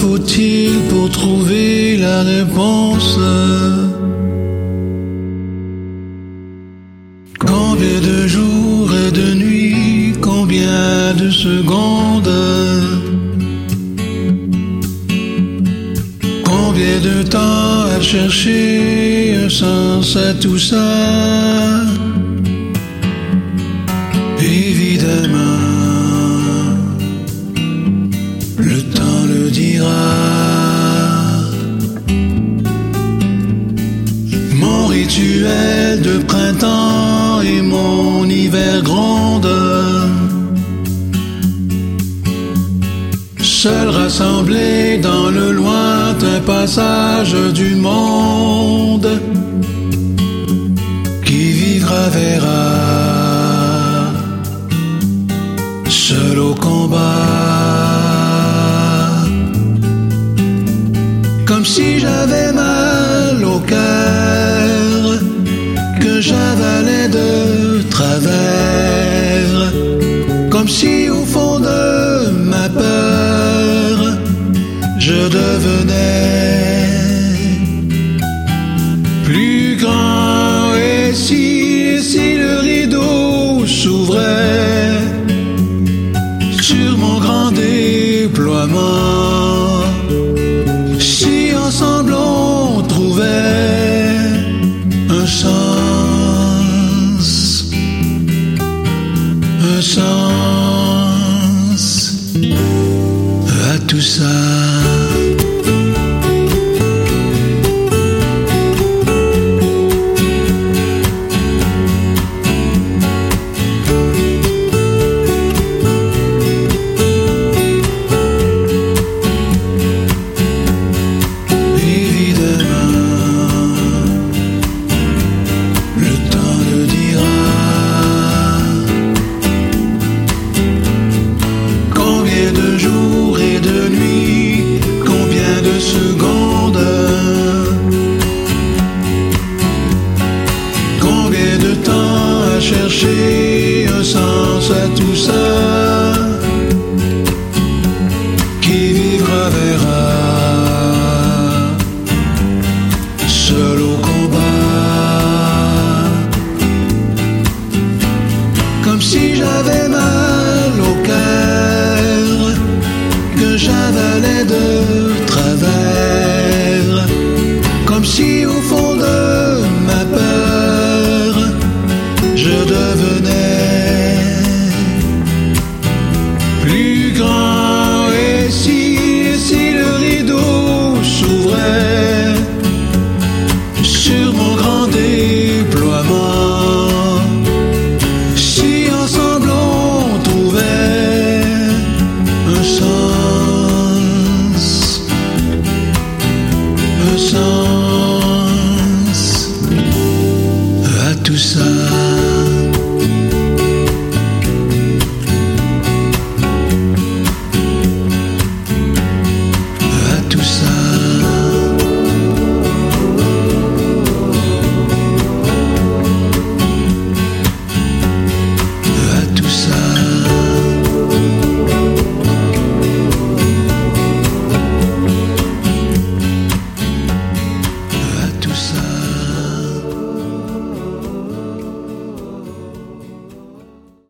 faut-il pour trouver la réponse? Combien de jours et de nuits, combien de secondes? Combien de temps à chercher un sens à tout ça? De printemps et mon hiver gronde. Seuls rassemblés dans le lointain passage du monde, qui vivra verra, seul au combat. Comme si j'avais mal si au fond de ma peur, je devenais plus grand. Et si, si le rideau s'ouvrait sur mon grand déploiement, un Sometimes she